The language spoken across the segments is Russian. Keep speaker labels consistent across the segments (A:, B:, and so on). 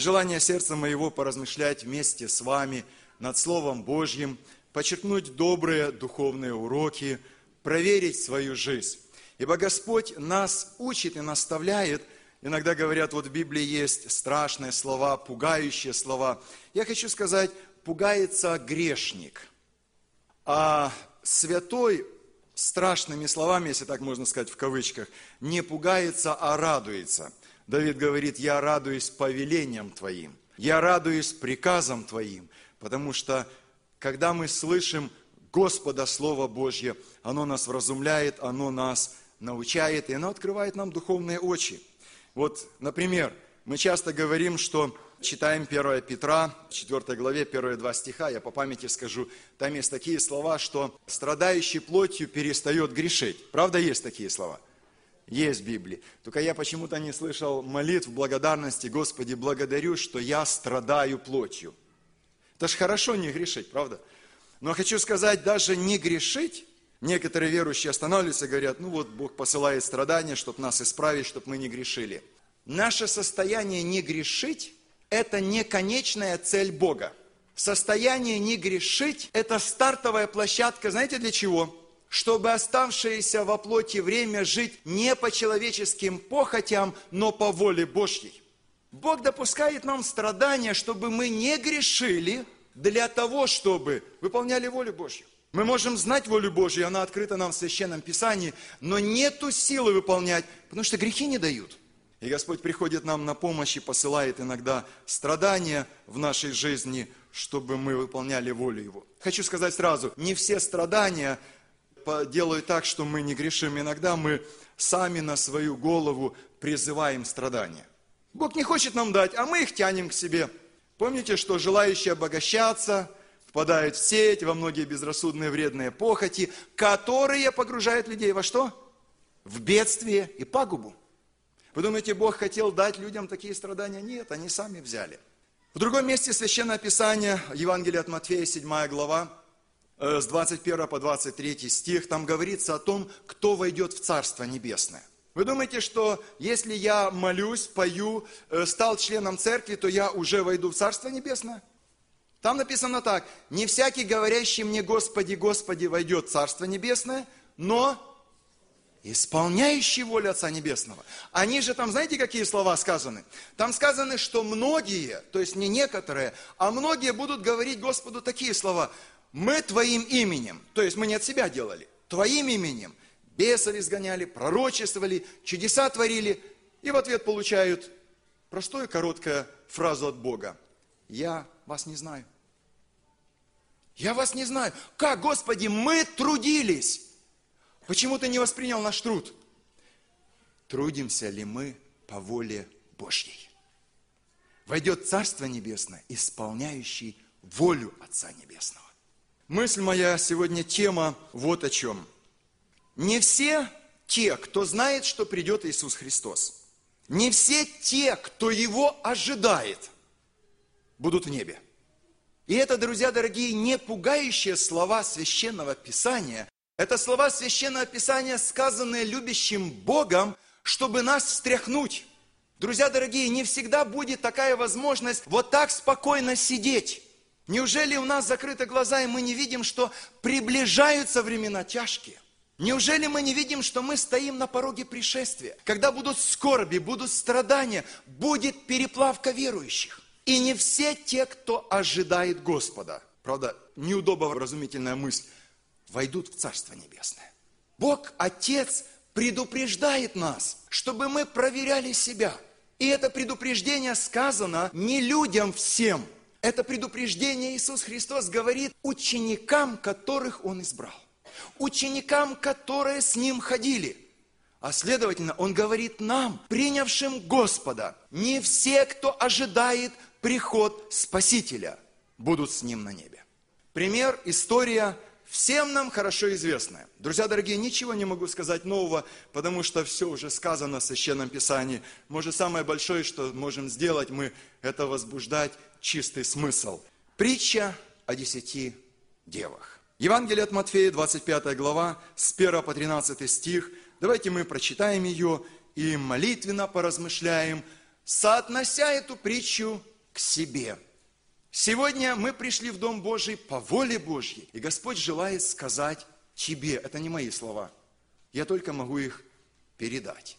A: желание сердца моего поразмышлять вместе с вами над Словом Божьим, подчеркнуть добрые духовные уроки, проверить свою жизнь. Ибо Господь нас учит и наставляет. Иногда говорят, вот в Библии есть страшные слова, пугающие слова. Я хочу сказать, пугается грешник. А святой страшными словами, если так можно сказать в кавычках, не пугается, а радуется. Давид говорит, я радуюсь повелениям Твоим, я радуюсь приказам Твоим, потому что когда мы слышим Господа Слово Божье, оно нас вразумляет, оно нас научает, и оно открывает нам духовные очи. Вот, например, мы часто говорим, что читаем 1 Петра, 4 главе, первые два стиха, я по памяти скажу, там есть такие слова, что страдающий плотью перестает грешить. Правда, есть такие слова? Есть в Библии. Только я почему-то не слышал молитв благодарности, Господи, благодарю, что я страдаю плотью. Это ж хорошо не грешить, правда? Но хочу сказать, даже не грешить, некоторые верующие останавливаются и говорят, ну вот Бог посылает страдания, чтобы нас исправить, чтобы мы не грешили. Наше состояние не грешить это не конечная цель Бога. Состояние не грешить – это стартовая площадка, знаете для чего? Чтобы оставшееся во плоти время жить не по человеческим похотям, но по воле Божьей. Бог допускает нам страдания, чтобы мы не грешили, для того, чтобы выполняли волю Божью. Мы можем знать волю Божью, она открыта нам в Священном Писании, но нету силы выполнять, потому что грехи не дают. И Господь приходит нам на помощь и посылает иногда страдания в нашей жизни, чтобы мы выполняли волю Его. Хочу сказать сразу, не все страдания делают так, что мы не грешим. Иногда мы сами на свою голову призываем страдания. Бог не хочет нам дать, а мы их тянем к себе. Помните, что желающие обогащаться впадают в сеть, во многие безрассудные вредные похоти, которые погружают людей во что? В бедствие и пагубу. Вы думаете, Бог хотел дать людям такие страдания? Нет, они сами взяли. В другом месте Священное Писание, Евангелие от Матфея, 7 глава, с 21 по 23 стих, там говорится о том, кто войдет в Царство Небесное. Вы думаете, что если я молюсь, пою, э, стал членом церкви, то я уже войду в Царство Небесное? Там написано так, не всякий, говорящий мне, Господи, Господи, войдет в Царство Небесное, но исполняющий волю Отца Небесного. Они же там, знаете, какие слова сказаны? Там сказаны, что многие, то есть не некоторые, а многие будут говорить Господу такие слова. Мы Твоим именем, то есть мы не от себя делали, Твоим именем бесов изгоняли, пророчествовали, чудеса творили, и в ответ получают простую короткую фразу от Бога. Я вас не знаю. Я вас не знаю. Как, Господи, мы трудились Почему ты не воспринял наш труд? Трудимся ли мы по воле Божьей? Войдет Царство Небесное, исполняющий волю Отца Небесного. Мысль моя сегодня тема вот о чем. Не все те, кто знает, что придет Иисус Христос, не все те, кто Его ожидает, будут в небе. И это, друзья дорогие, не пугающие слова Священного Писания, это слова Священного Писания, сказанные любящим Богом, чтобы нас встряхнуть. Друзья дорогие, не всегда будет такая возможность вот так спокойно сидеть. Неужели у нас закрыты глаза, и мы не видим, что приближаются времена тяжкие? Неужели мы не видим, что мы стоим на пороге пришествия? Когда будут скорби, будут страдания, будет переплавка верующих. И не все те, кто ожидает Господа. Правда, неудобно разумительная мысль войдут в Царство Небесное. Бог, Отец, предупреждает нас, чтобы мы проверяли себя. И это предупреждение сказано не людям всем. Это предупреждение Иисус Христос говорит ученикам, которых Он избрал. Ученикам, которые с Ним ходили. А следовательно, Он говорит нам, принявшим Господа, не все, кто ожидает приход Спасителя, будут с Ним на небе. Пример, история всем нам хорошо известное. Друзья дорогие, ничего не могу сказать нового, потому что все уже сказано в Священном Писании. Может, самое большое, что можем сделать, мы это возбуждать чистый смысл. Притча о десяти девах. Евангелие от Матфея, 25 глава, с 1 по 13 стих. Давайте мы прочитаем ее и молитвенно поразмышляем, соотнося эту притчу к себе. Сегодня мы пришли в Дом Божий по воле Божьей, и Господь желает сказать тебе, это не мои слова, я только могу их передать.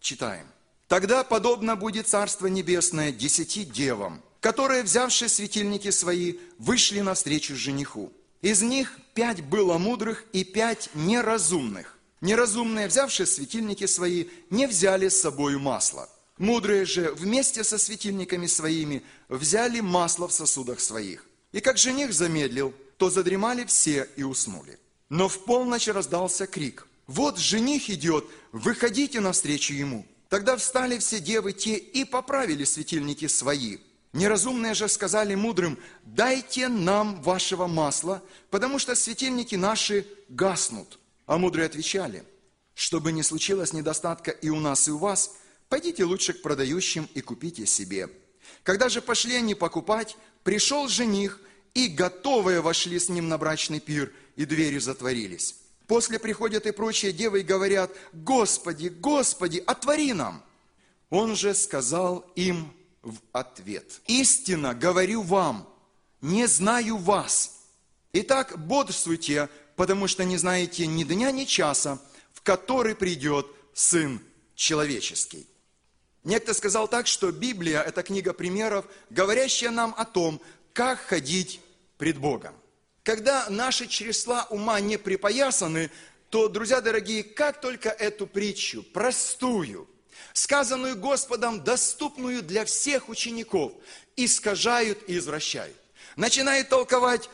A: Читаем. Тогда подобно будет Царство Небесное десяти девам, которые, взявшие светильники свои, вышли навстречу жениху. Из них пять было мудрых и пять неразумных. Неразумные, взявшие светильники свои, не взяли с собой масло. Мудрые же вместе со светильниками своими взяли масло в сосудах своих. И как жених замедлил, то задремали все и уснули. Но в полночь раздался крик. «Вот жених идет, выходите навстречу ему!» Тогда встали все девы те и поправили светильники свои. Неразумные же сказали мудрым, дайте нам вашего масла, потому что светильники наши гаснут. А мудрые отвечали, чтобы не случилось недостатка и у нас, и у вас, пойдите лучше к продающим и купите себе. Когда же пошли они покупать, пришел жених, и готовые вошли с ним на брачный пир, и двери затворились. После приходят и прочие девы и говорят, Господи, Господи, отвори нам. Он же сказал им в ответ, истинно говорю вам, не знаю вас. Итак, бодрствуйте, потому что не знаете ни дня, ни часа, в который придет Сын Человеческий. Некто сказал так, что Библия – это книга примеров, говорящая нам о том, как ходить пред Богом. Когда наши чресла ума не припоясаны, то, друзья дорогие, как только эту притчу, простую, сказанную Господом, доступную для всех учеников, искажают и извращают. Начинают толковать,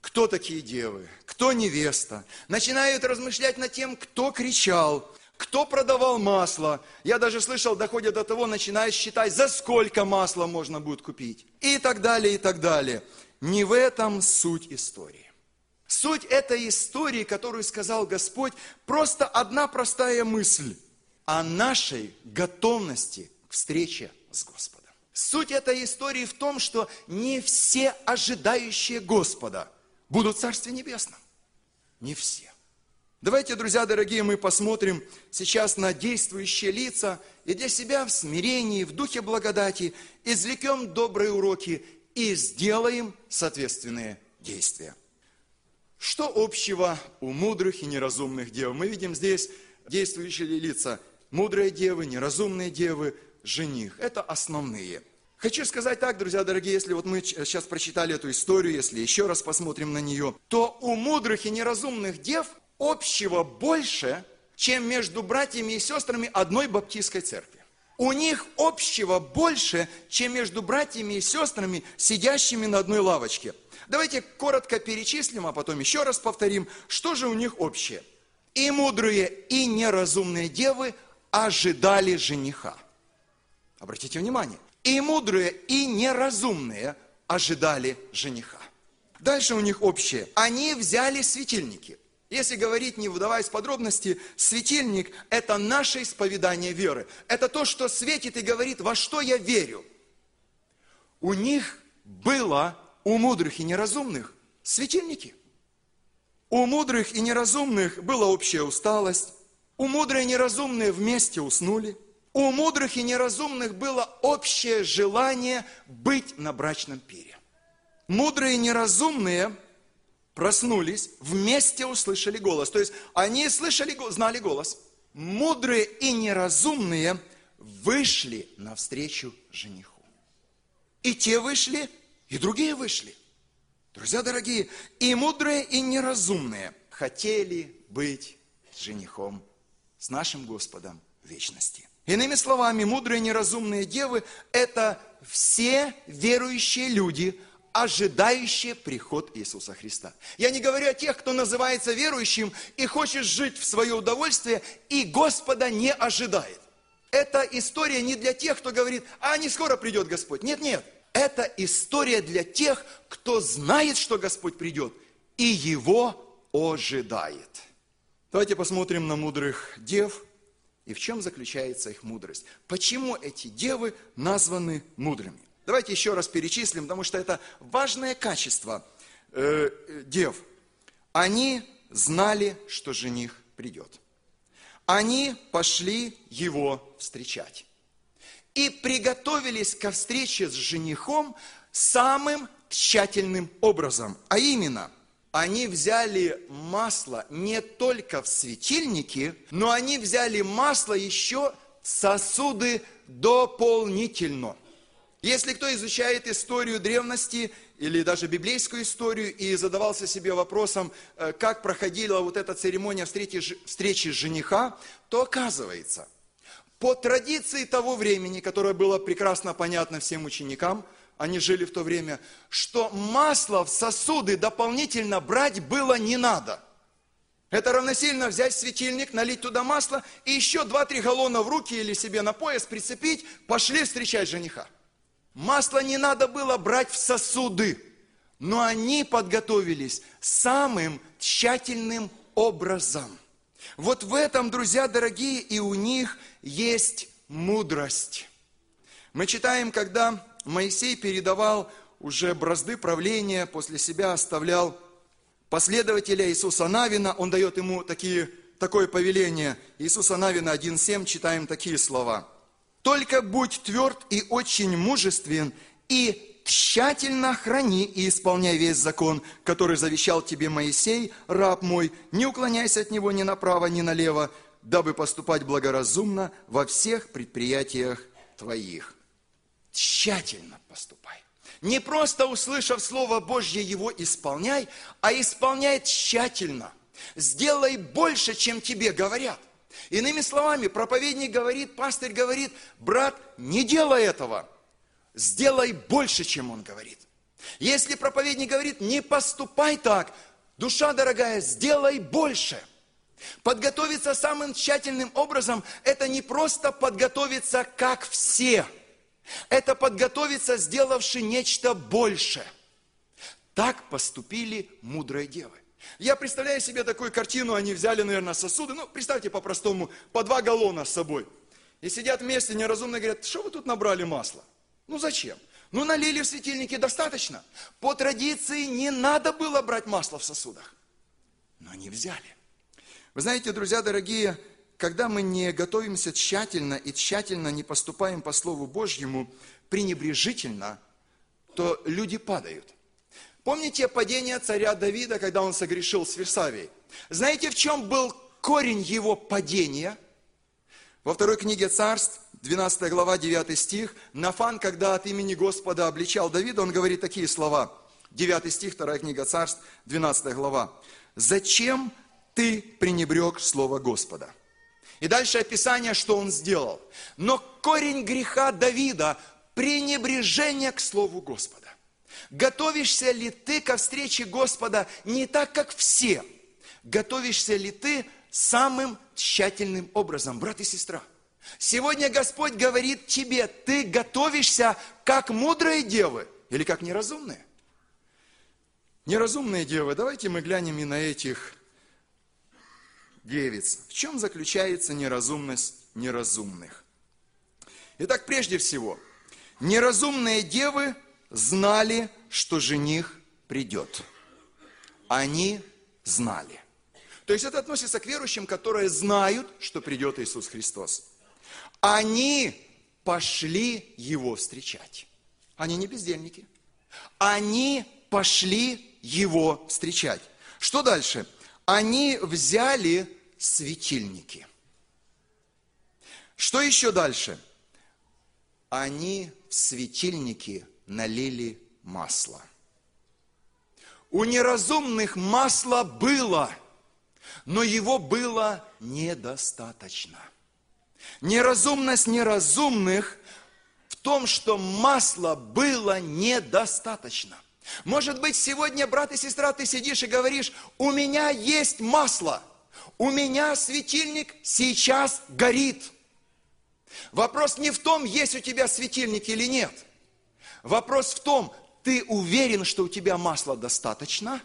A: кто такие девы, кто невеста. Начинают размышлять над тем, кто кричал, кто продавал масло. Я даже слышал, доходит до того, начинают считать, за сколько масла можно будет купить. И так далее, и так далее. Не в этом суть истории. Суть этой истории, которую сказал Господь, просто одна простая мысль о нашей готовности к встрече с Господом. Суть этой истории в том, что не все ожидающие Господа будут в Царстве Небесном. Не все. Давайте, друзья дорогие, мы посмотрим сейчас на действующие лица и для себя в смирении, в духе благодати извлекем добрые уроки и сделаем соответственные действия. Что общего у мудрых и неразумных дев? Мы видим здесь действующие лица. Мудрые девы, неразумные девы, жених. Это основные. Хочу сказать так, друзья дорогие, если вот мы сейчас прочитали эту историю, если еще раз посмотрим на нее, то у мудрых и неразумных дев общего больше, чем между братьями и сестрами одной баптистской церкви у них общего больше, чем между братьями и сестрами, сидящими на одной лавочке. Давайте коротко перечислим, а потом еще раз повторим, что же у них общее. И мудрые, и неразумные девы ожидали жениха. Обратите внимание. И мудрые, и неразумные ожидали жениха. Дальше у них общее. Они взяли светильники. Если говорить, не вдаваясь в подробности, светильник – это наше исповедание веры. Это то, что светит и говорит, во что я верю. У них было, у мудрых и неразумных, светильники. У мудрых и неразумных была общая усталость. У мудрых и неразумные вместе уснули. У мудрых и неразумных было общее желание быть на брачном пире. Мудрые и неразумные – проснулись, вместе услышали голос. То есть они слышали, знали голос. Мудрые и неразумные вышли навстречу жениху. И те вышли, и другие вышли. Друзья дорогие, и мудрые, и неразумные хотели быть женихом с нашим Господом вечности. Иными словами, мудрые неразумные девы – это все верующие люди – ожидающие приход Иисуса Христа. Я не говорю о тех, кто называется верующим и хочет жить в свое удовольствие и Господа не ожидает. Это история не для тех, кто говорит, а не скоро придет Господь. Нет, нет. Это история для тех, кто знает, что Господь придет и его ожидает. Давайте посмотрим на мудрых дев и в чем заключается их мудрость. Почему эти девы названы мудрыми? Давайте еще раз перечислим, потому что это важное качество э, дев. Они знали, что жених придет. Они пошли его встречать. и приготовились ко встрече с женихом самым тщательным образом. А именно, они взяли масло не только в светильнике, но они взяли масло еще в сосуды дополнительно. Если кто изучает историю древности или даже библейскую историю и задавался себе вопросом, э, как проходила вот эта церемония встречи, встречи жениха, то оказывается, по традиции того времени, которое было прекрасно понятно всем ученикам, они жили в то время, что масло в сосуды дополнительно брать было не надо. Это равносильно взять светильник, налить туда масло и еще 2-3 галлона в руки или себе на пояс прицепить, пошли встречать жениха. Масло не надо было брать в сосуды, но они подготовились самым тщательным образом. Вот в этом, друзья дорогие, и у них есть мудрость. Мы читаем, когда Моисей передавал уже бразды правления, после себя оставлял последователя Иисуса Навина, он дает ему такие, такое повеление. Иисуса Навина 1.7, читаем такие слова. «Только будь тверд и очень мужествен, и тщательно храни и исполняй весь закон, который завещал тебе Моисей, раб мой, не уклоняйся от него ни направо, ни налево, дабы поступать благоразумно во всех предприятиях твоих» тщательно поступай. Не просто услышав Слово Божье, его исполняй, а исполняй тщательно. Сделай больше, чем тебе говорят. Иными словами, проповедник говорит, пастырь говорит, брат, не делай этого. Сделай больше, чем он говорит. Если проповедник говорит, не поступай так, душа дорогая, сделай больше. Подготовиться самым тщательным образом, это не просто подготовиться как все – это подготовиться, сделавши нечто большее. Так поступили мудрые девы. Я представляю себе такую картину, они взяли, наверное, сосуды, ну, представьте по-простому, по два галлона с собой. И сидят вместе, неразумно говорят, что вы тут набрали масла? Ну, зачем? Ну, налили в светильники достаточно. По традиции не надо было брать масло в сосудах. Но они взяли. Вы знаете, друзья дорогие, когда мы не готовимся тщательно и тщательно не поступаем по Слову Божьему пренебрежительно, то люди падают. Помните падение царя Давида, когда он согрешил с Версавией? Знаете, в чем был корень его падения? Во второй книге царств, 12 глава, 9 стих, Нафан, когда от имени Господа обличал Давида, он говорит такие слова. 9 стих, 2 книга царств, 12 глава. «Зачем ты пренебрег слово Господа?» И дальше описание, что он сделал. Но корень греха Давида – пренебрежение к Слову Господа. Готовишься ли ты ко встрече Господа не так, как все? Готовишься ли ты самым тщательным образом, брат и сестра? Сегодня Господь говорит тебе, ты готовишься как мудрые девы или как неразумные? Неразумные девы, давайте мы глянем и на этих девиц. В чем заключается неразумность неразумных? Итак, прежде всего, неразумные девы знали, что жених придет. Они знали. То есть это относится к верующим, которые знают, что придет Иисус Христос. Они пошли Его встречать. Они не бездельники. Они пошли Его встречать. Что дальше? Они взяли светильники. Что еще дальше? Они в светильники налили масло. У неразумных масло было, но его было недостаточно. Неразумность неразумных в том, что масла было недостаточно. Может быть, сегодня, брат и сестра, ты сидишь и говоришь, у меня есть масло, у меня светильник сейчас горит. Вопрос не в том, есть у тебя светильник или нет. Вопрос в том, ты уверен, что у тебя масла достаточно?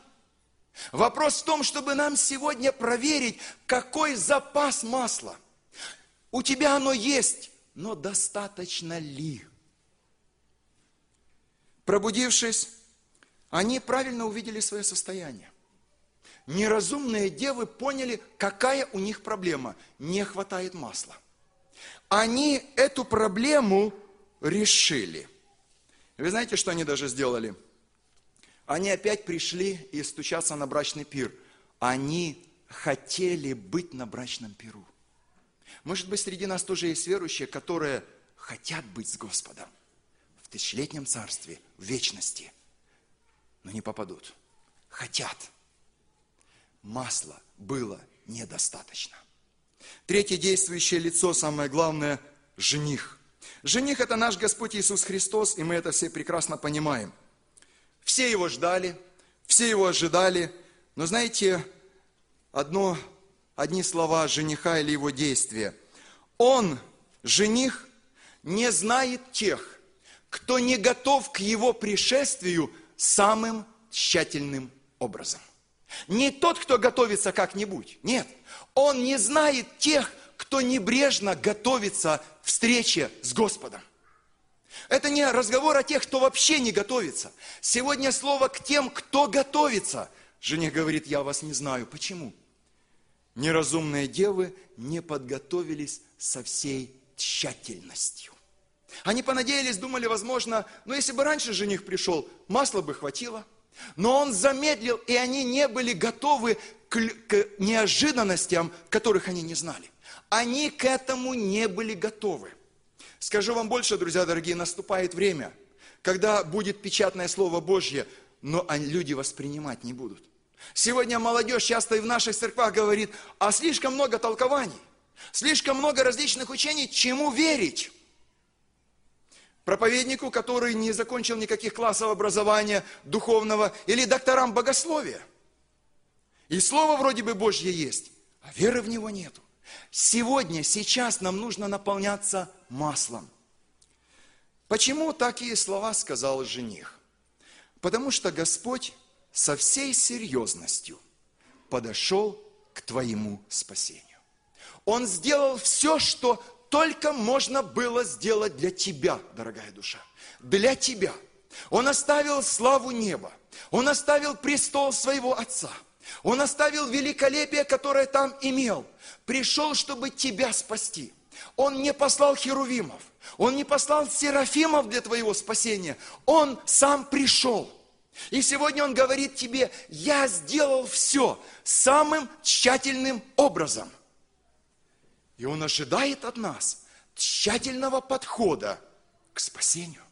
A: Вопрос в том, чтобы нам сегодня проверить, какой запас масла. У тебя оно есть, но достаточно ли? Пробудившись, они правильно увидели свое состояние. Неразумные девы поняли, какая у них проблема. Не хватает масла. Они эту проблему решили. Вы знаете, что они даже сделали? Они опять пришли и стучаться на брачный пир. Они хотели быть на брачном пиру. Может быть, среди нас тоже есть верующие, которые хотят быть с Господом в тысячелетнем царстве, в вечности, но не попадут. Хотят. Масла было недостаточно. Третье действующее лицо, самое главное, жених. Жених – это наш Господь Иисус Христос, и мы это все прекрасно понимаем. Все его ждали, все его ожидали, но знаете, одно, одни слова жениха или его действия. Он, жених, не знает тех, кто не готов к его пришествию самым тщательным образом. Не тот, кто готовится как-нибудь. Нет. Он не знает тех, кто небрежно готовится к встрече с Господом. Это не разговор о тех, кто вообще не готовится. Сегодня слово к тем, кто готовится. Жених говорит, я вас не знаю. Почему? Неразумные девы не подготовились со всей тщательностью. Они понадеялись, думали, возможно, ну если бы раньше жених пришел, масла бы хватило – но он замедлил, и они не были готовы к, к неожиданностям, которых они не знали. Они к этому не были готовы. Скажу вам больше, друзья дорогие, наступает время, когда будет печатное Слово Божье, но люди воспринимать не будут. Сегодня молодежь часто и в наших церквах говорит, а слишком много толкований, слишком много различных учений, чему верить? Проповеднику, который не закончил никаких классов образования духовного, или докторам богословия. И слово вроде бы Божье есть, а веры в него нету. Сегодня, сейчас нам нужно наполняться маслом. Почему такие слова сказал жених? Потому что Господь со всей серьезностью подошел к твоему спасению. Он сделал все, что только можно было сделать для тебя, дорогая душа. Для тебя. Он оставил славу неба. Он оставил престол своего Отца. Он оставил великолепие, которое там имел. Пришел, чтобы тебя спасти. Он не послал херувимов. Он не послал серафимов для твоего спасения. Он сам пришел. И сегодня Он говорит тебе, я сделал все самым тщательным образом. И Он ожидает от нас тщательного подхода к спасению.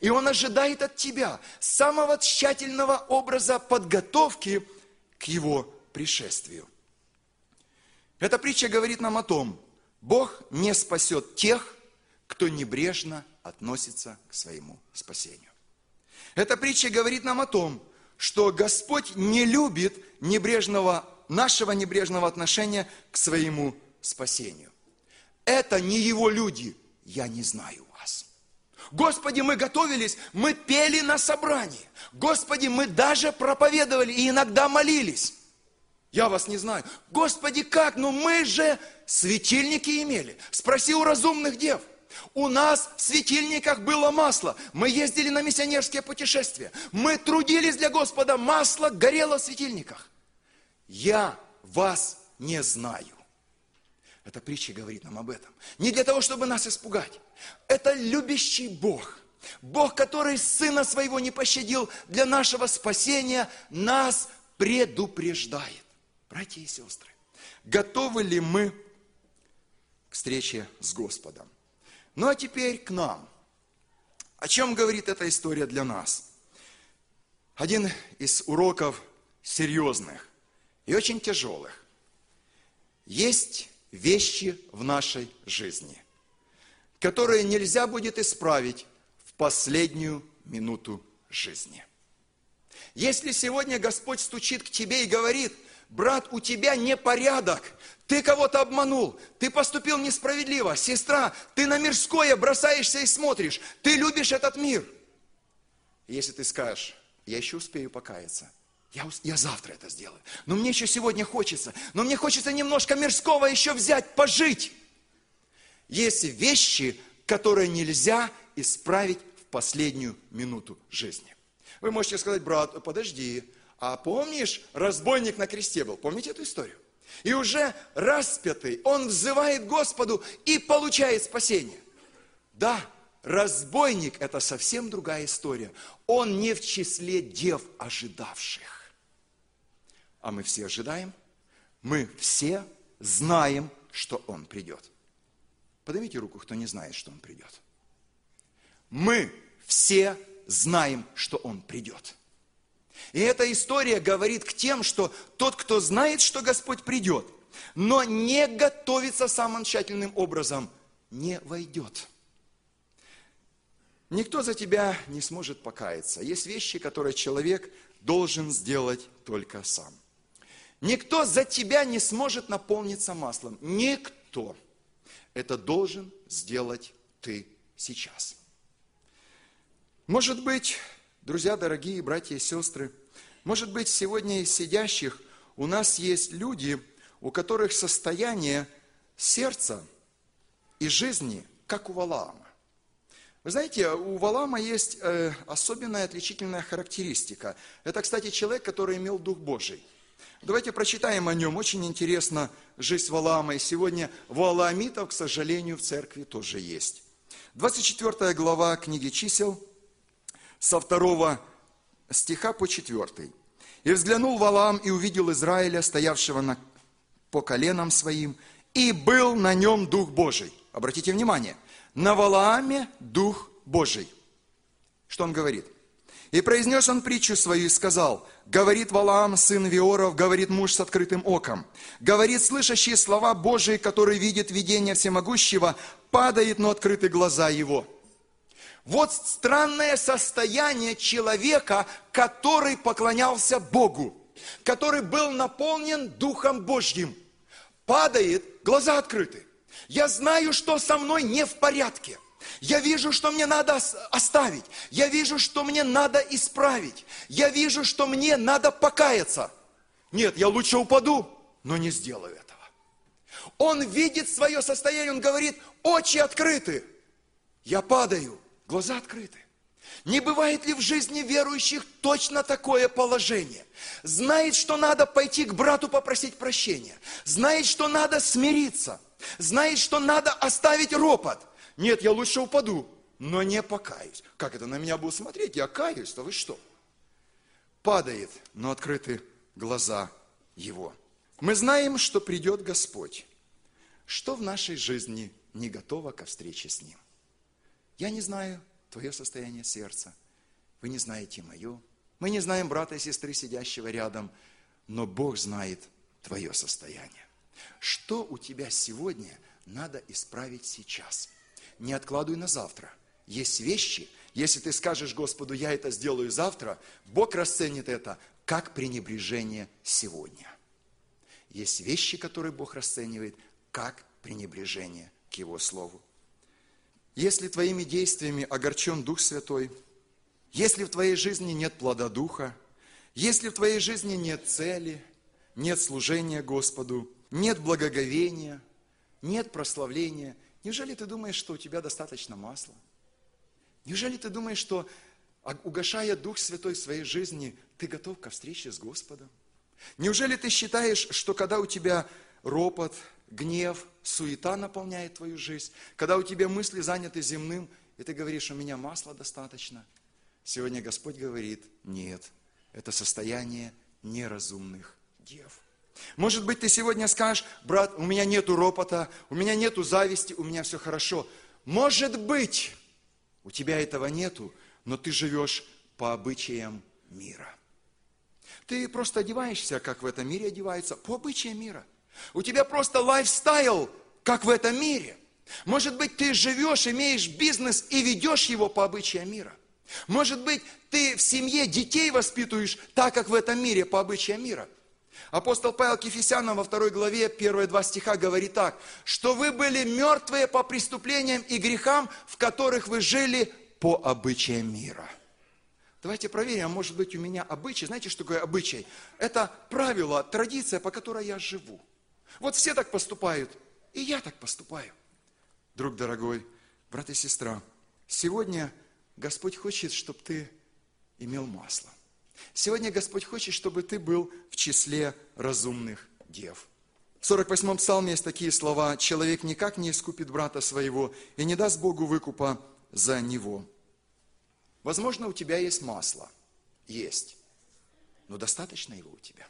A: И Он ожидает от тебя самого тщательного образа подготовки к Его пришествию. Эта притча говорит нам о том, Бог не спасет тех, кто небрежно относится к своему спасению. Эта притча говорит нам о том, что Господь не любит небрежного, нашего небрежного отношения к своему спасению. Это не его люди. Я не знаю вас. Господи, мы готовились, мы пели на собрании. Господи, мы даже проповедовали и иногда молились. Я вас не знаю. Господи, как? Ну мы же светильники имели. Спроси у разумных дев. У нас в светильниках было масло. Мы ездили на миссионерские путешествия. Мы трудились для Господа. Масло горело в светильниках. Я вас не знаю. Эта притча говорит нам об этом. Не для того, чтобы нас испугать. Это любящий Бог. Бог, который Сына Своего не пощадил для нашего спасения, нас предупреждает. Братья и сестры, готовы ли мы к встрече с Господом? Ну а теперь к нам. О чем говорит эта история для нас? Один из уроков серьезных и очень тяжелых. Есть вещи в нашей жизни, которые нельзя будет исправить в последнюю минуту жизни. Если сегодня Господь стучит к тебе и говорит, брат, у тебя непорядок, ты кого-то обманул, ты поступил несправедливо, сестра, ты на мирское бросаешься и смотришь, ты любишь этот мир. Если ты скажешь, я еще успею покаяться, я, я завтра это сделаю. Но мне еще сегодня хочется. Но мне хочется немножко мирского еще взять, пожить. Есть вещи, которые нельзя исправить в последнюю минуту жизни. Вы можете сказать, брат, подожди, а помнишь, разбойник на кресте был? Помните эту историю? И уже распятый, он взывает Господу и получает спасение. Да, разбойник – это совсем другая история. Он не в числе дев ожидавших. А мы все ожидаем, мы все знаем, что он придет. Поднимите руку, кто не знает, что он придет. Мы все знаем, что он придет. И эта история говорит к тем, что тот, кто знает, что Господь придет, но не готовится самым тщательным образом, не войдет. Никто за тебя не сможет покаяться. Есть вещи, которые человек должен сделать только сам. Никто за тебя не сможет наполниться маслом. Никто. Это должен сделать ты сейчас. Может быть, друзья дорогие, братья и сестры, может быть, сегодня из сидящих у нас есть люди, у которых состояние сердца и жизни, как у Валаама. Вы знаете, у Валама есть э, особенная отличительная характеристика. Это, кстати, человек, который имел Дух Божий. Давайте прочитаем о нем. Очень интересно жизнь Валаама. И сегодня Валаамитов, к сожалению, в церкви тоже есть. 24 глава книги чисел – со второго стиха по четвертый. «И взглянул Валаам и увидел Израиля, стоявшего на, по коленам своим, и был на нем Дух Божий». Обратите внимание, на Валааме Дух Божий. Что он говорит? И произнес он притчу свою и сказал, говорит Валаам, сын Виоров, говорит муж с открытым оком, говорит слышащие слова Божии, который видит видение всемогущего, падает, но открыты глаза его. Вот странное состояние человека, который поклонялся Богу, который был наполнен Духом Божьим. Падает, глаза открыты. Я знаю, что со мной не в порядке. Я вижу, что мне надо оставить. Я вижу, что мне надо исправить. Я вижу, что мне надо покаяться. Нет, я лучше упаду, но не сделаю этого. Он видит свое состояние, он говорит, очи открыты. Я падаю, Глаза открыты. Не бывает ли в жизни верующих точно такое положение? Знает, что надо пойти к брату попросить прощения. Знает, что надо смириться. Знает, что надо оставить ропот. Нет, я лучше упаду, но не покаюсь. Как это на меня будут смотреть? Я каюсь, то вы что? Падает, но открыты глаза его. Мы знаем, что придет Господь. Что в нашей жизни не готово ко встрече с Ним? Я не знаю твое состояние сердца. Вы не знаете мое. Мы не знаем брата и сестры, сидящего рядом. Но Бог знает твое состояние. Что у тебя сегодня надо исправить сейчас? Не откладывай на завтра. Есть вещи, если ты скажешь Господу, я это сделаю завтра, Бог расценит это как пренебрежение сегодня. Есть вещи, которые Бог расценивает как пренебрежение к Его Слову. Если твоими действиями огорчен Дух Святой, если в твоей жизни нет плода Духа, если в твоей жизни нет цели, нет служения Господу, нет благоговения, нет прославления, неужели ты думаешь, что у тебя достаточно масла? Неужели ты думаешь, что угошая Дух Святой в своей жизни, ты готов ко встрече с Господом? Неужели ты считаешь, что когда у тебя ропот, гнев, суета наполняет твою жизнь, когда у тебя мысли заняты земным, и ты говоришь, у меня масла достаточно. Сегодня Господь говорит, нет, это состояние неразумных дев. Может быть, ты сегодня скажешь, брат, у меня нету ропота, у меня нету зависти, у меня все хорошо. Может быть, у тебя этого нету, но ты живешь по обычаям мира. Ты просто одеваешься, как в этом мире одевается, по обычаям мира – у тебя просто лайфстайл, как в этом мире. Может быть, ты живешь, имеешь бизнес и ведешь его по обычаям мира. Может быть, ты в семье детей воспитываешь так, как в этом мире, по обычаям мира. Апостол Павел Кефесянам во второй главе, первые два стиха говорит так, что вы были мертвые по преступлениям и грехам, в которых вы жили по обычаям мира. Давайте проверим, а может быть у меня обычай. Знаете, что такое обычай? Это правило, традиция, по которой я живу. Вот все так поступают, и я так поступаю. Друг дорогой, брат и сестра, сегодня Господь хочет, чтобы ты имел масло. Сегодня Господь хочет, чтобы ты был в числе разумных дев. В 48-м псалме есть такие слова. «Человек никак не искупит брата своего и не даст Богу выкупа за него». Возможно, у тебя есть масло. Есть. Но достаточно его у тебя.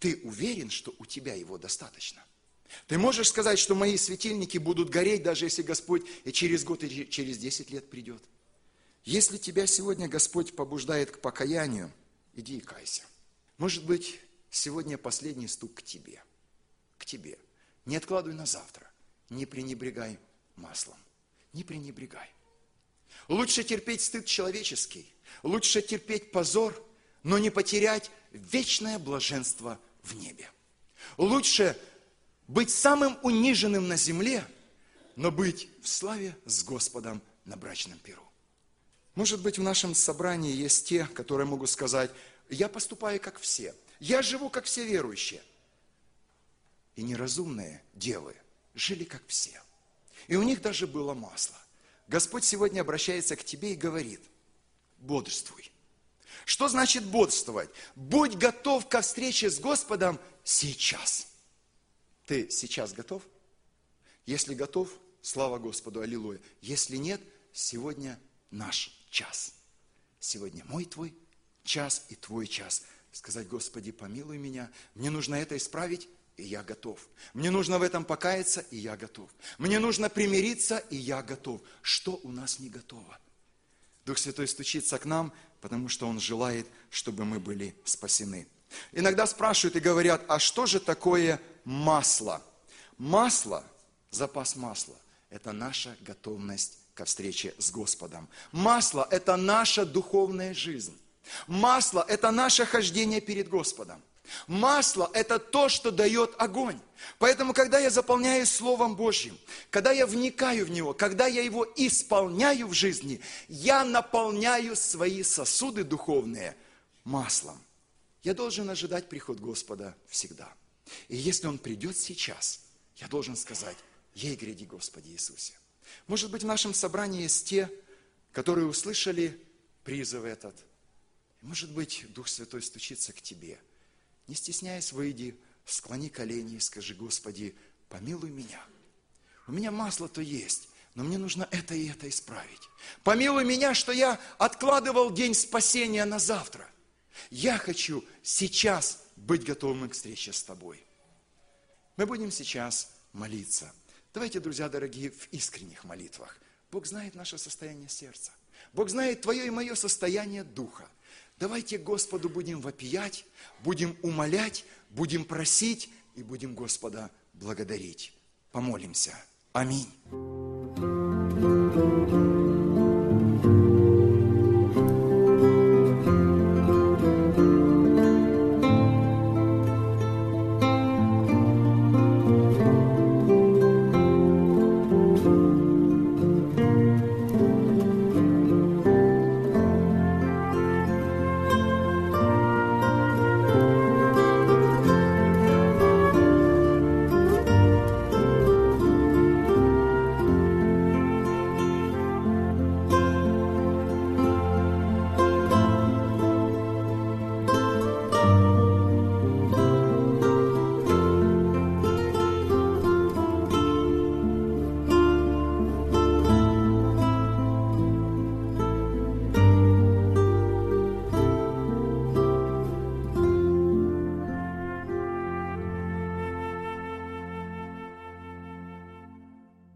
A: Ты уверен, что у тебя его достаточно? Ты можешь сказать, что мои светильники будут гореть, даже если Господь и через год, и через 10 лет придет? Если тебя сегодня Господь побуждает к покаянию, иди и кайся. Может быть, сегодня последний стук к тебе. К тебе. Не откладывай на завтра. Не пренебрегай маслом. Не пренебрегай. Лучше терпеть стыд человеческий. Лучше терпеть позор, но не потерять вечное блаженство в небе. Лучше быть самым униженным на земле, но быть в славе с Господом на брачном перу. Может быть, в нашем собрании есть те, которые могут сказать, я поступаю как все, я живу как все верующие. И неразумные девы жили как все. И у них даже было масло. Господь сегодня обращается к тебе и говорит, бодрствуй. Что значит бодрствовать? Будь готов ко встрече с Господом сейчас. Ты сейчас готов? Если готов, слава Господу, аллилуйя. Если нет, сегодня наш час. Сегодня мой твой час и твой час. Сказать, Господи, помилуй меня, мне нужно это исправить, и я готов. Мне нужно в этом покаяться, и я готов. Мне нужно примириться, и я готов. Что у нас не готово? Дух Святой стучится к нам, потому что Он желает, чтобы мы были спасены. Иногда спрашивают и говорят, а что же такое масло? Масло, запас масла, это наша готовность ко встрече с Господом. Масло – это наша духовная жизнь. Масло – это наше хождение перед Господом. Масло – это то, что дает огонь. Поэтому, когда я заполняюсь Словом Божьим, когда я вникаю в Него, когда я его исполняю в жизни, я наполняю свои сосуды духовные маслом. Я должен ожидать приход Господа всегда. И если Он придет сейчас, я должен сказать, ей гряди, Господи Иисусе. Может быть, в нашем собрании есть те, которые услышали призыв этот. Может быть, Дух Святой стучится к тебе. Не стесняясь, выйди, склони колени и скажи, Господи, помилуй меня. У меня масло-то есть, но мне нужно это и это исправить. Помилуй меня, что я откладывал день спасения на завтра – я хочу сейчас быть готовым к встрече с тобой. Мы будем сейчас молиться. Давайте, друзья дорогие, в искренних молитвах. Бог знает наше состояние сердца. Бог знает твое и мое состояние духа. Давайте Господу будем вопиять, будем умолять, будем просить и будем Господа благодарить. Помолимся. Аминь.